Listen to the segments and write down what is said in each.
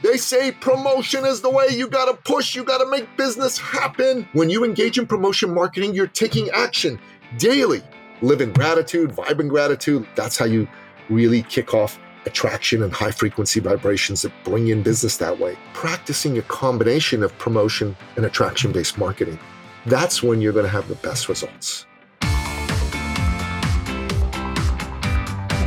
They say promotion is the way you gotta push, you gotta make business happen. When you engage in promotion marketing, you're taking action daily. Live in gratitude, vibe in gratitude. That's how you really kick off attraction and high frequency vibrations that bring in business that way. Practicing a combination of promotion and attraction based marketing. That's when you're gonna have the best results.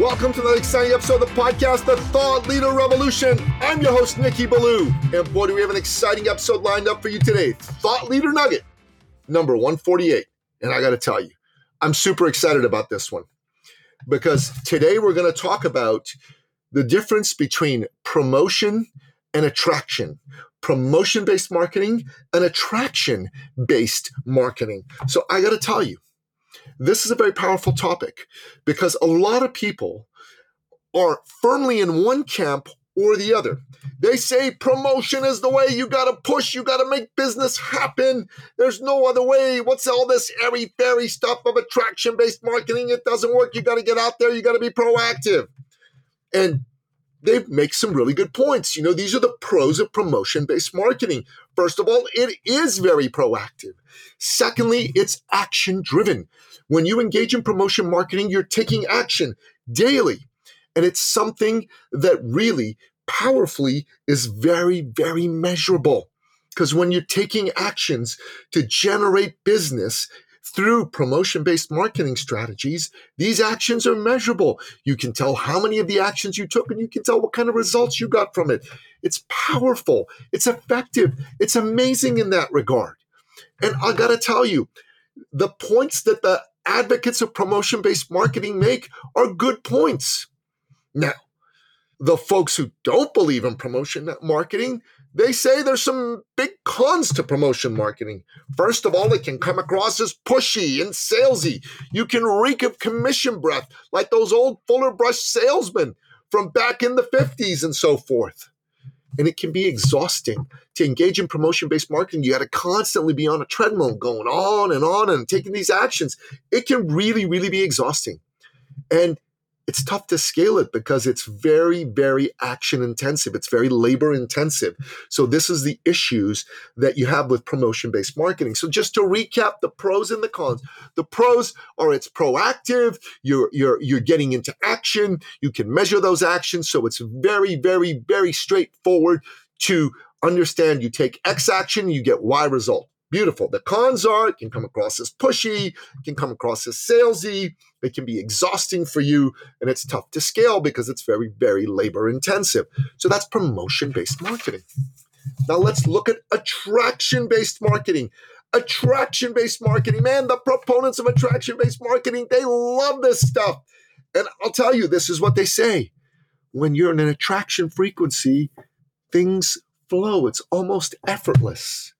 Welcome to another exciting episode of the podcast, The Thought Leader Revolution. I'm your host, Nicky Billou. And boy, do we have an exciting episode lined up for you today. Thought Leader Nugget, number 148. And I got to tell you, I'm super excited about this one because today we're going to talk about the difference between promotion and attraction, promotion based marketing and attraction based marketing. So I got to tell you, this is a very powerful topic because a lot of people are firmly in one camp or the other. They say promotion is the way you got to push, you got to make business happen. There's no other way. What's all this airy fairy stuff of attraction based marketing? It doesn't work. You got to get out there, you got to be proactive. And they make some really good points. You know, these are the pros of promotion based marketing. First of all, it is very proactive. Secondly, it's action driven. When you engage in promotion marketing, you're taking action daily. And it's something that really powerfully is very, very measurable. Because when you're taking actions to generate business, through promotion based marketing strategies, these actions are measurable. You can tell how many of the actions you took and you can tell what kind of results you got from it. It's powerful, it's effective, it's amazing in that regard. And I got to tell you, the points that the advocates of promotion based marketing make are good points. Now, the folks who don't believe in promotion marketing, they say there's some big cons to promotion marketing. First of all, it can come across as pushy and salesy. You can reek of commission breath like those old Fuller Brush salesmen from back in the 50s and so forth. And it can be exhausting to engage in promotion based marketing. You got to constantly be on a treadmill going on and on and taking these actions. It can really, really be exhausting. And it's tough to scale it because it's very, very action intensive. It's very labor intensive. So this is the issues that you have with promotion based marketing. So just to recap the pros and the cons, the pros are it's proactive. You're, you're, you're getting into action. You can measure those actions. So it's very, very, very straightforward to understand you take X action, you get Y result. Beautiful. The cons are it can come across as pushy, it can come across as salesy, it can be exhausting for you, and it's tough to scale because it's very, very labor intensive. So that's promotion based marketing. Now let's look at attraction based marketing. Attraction based marketing, man, the proponents of attraction based marketing, they love this stuff. And I'll tell you, this is what they say when you're in an attraction frequency, things flow, it's almost effortless.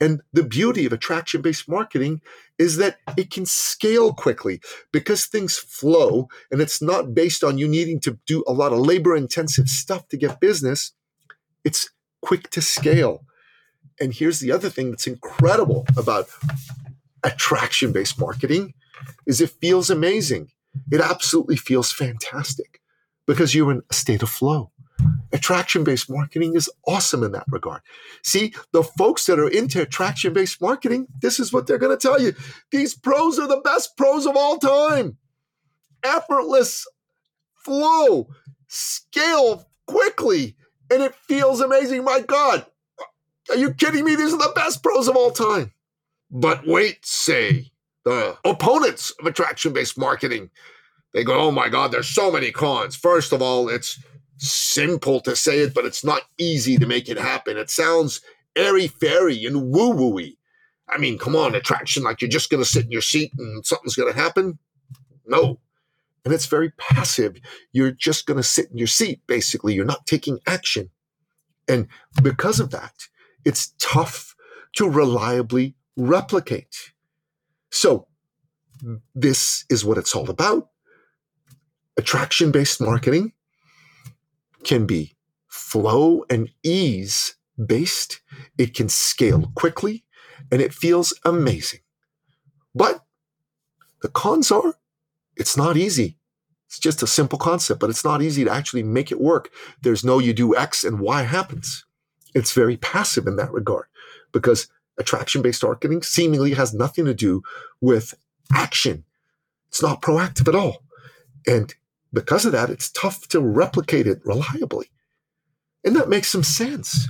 And the beauty of attraction based marketing is that it can scale quickly because things flow and it's not based on you needing to do a lot of labor intensive stuff to get business. It's quick to scale. And here's the other thing that's incredible about attraction based marketing is it feels amazing. It absolutely feels fantastic because you're in a state of flow. Attraction based marketing is awesome in that regard. See, the folks that are into attraction based marketing, this is what they're going to tell you. These pros are the best pros of all time. Effortless flow, scale quickly, and it feels amazing. My God, are you kidding me? These are the best pros of all time. But wait, say the opponents of attraction based marketing. They go, oh my God, there's so many cons. First of all, it's simple to say it, but it's not easy to make it happen. It sounds airy fairy and woo wooey. I mean, come on, attraction like you're just going to sit in your seat and something's going to happen? No. and it's very passive. You're just going to sit in your seat, basically. You're not taking action. And because of that, it's tough to reliably replicate. So, this is what it's all about. Attraction based marketing can be flow and ease based, it can scale quickly, and it feels amazing. But the cons are it's not easy. It's just a simple concept, but it's not easy to actually make it work. There's no you do X and Y happens. It's very passive in that regard because attraction based marketing seemingly has nothing to do with action. It's not proactive at all. And because of that, it's tough to replicate it reliably. And that makes some sense.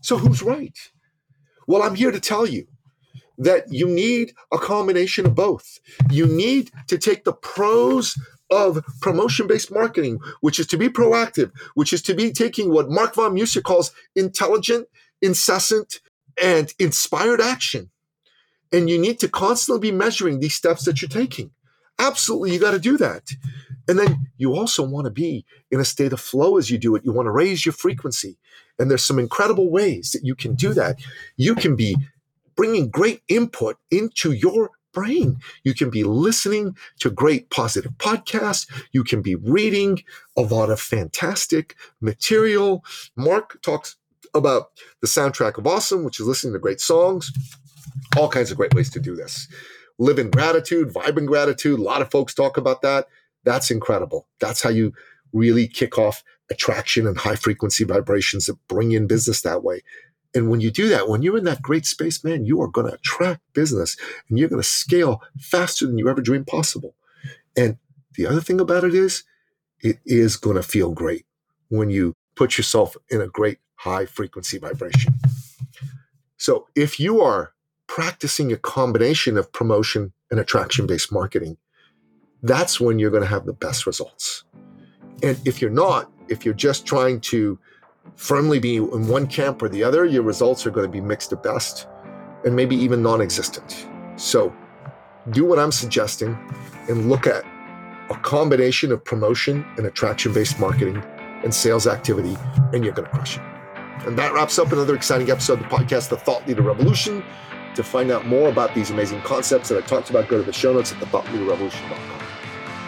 So who's right? Well, I'm here to tell you that you need a combination of both. You need to take the pros of promotion based marketing, which is to be proactive, which is to be taking what Mark von Musier calls intelligent, incessant, and inspired action. And you need to constantly be measuring these steps that you're taking. Absolutely, you got to do that. And then you also want to be in a state of flow as you do it. You want to raise your frequency. And there's some incredible ways that you can do that. You can be bringing great input into your brain. You can be listening to great positive podcasts. You can be reading a lot of fantastic material. Mark talks about the soundtrack of awesome, which is listening to great songs. All kinds of great ways to do this. Live in gratitude, vibe in gratitude. A lot of folks talk about that. That's incredible. That's how you really kick off attraction and high frequency vibrations that bring in business that way. And when you do that, when you're in that great space, man, you are going to attract business and you're going to scale faster than you ever dreamed possible. And the other thing about it is, it is going to feel great when you put yourself in a great high frequency vibration. So if you are practicing a combination of promotion and attraction based marketing, that's when you're going to have the best results. And if you're not, if you're just trying to firmly be in one camp or the other, your results are going to be mixed at best and maybe even non existent. So do what I'm suggesting and look at a combination of promotion and attraction based marketing and sales activity, and you're going to crush it. And that wraps up another exciting episode of the podcast, The Thought Leader Revolution. To find out more about these amazing concepts that I talked about, go to the show notes at thethoughtleaderrevolution.com.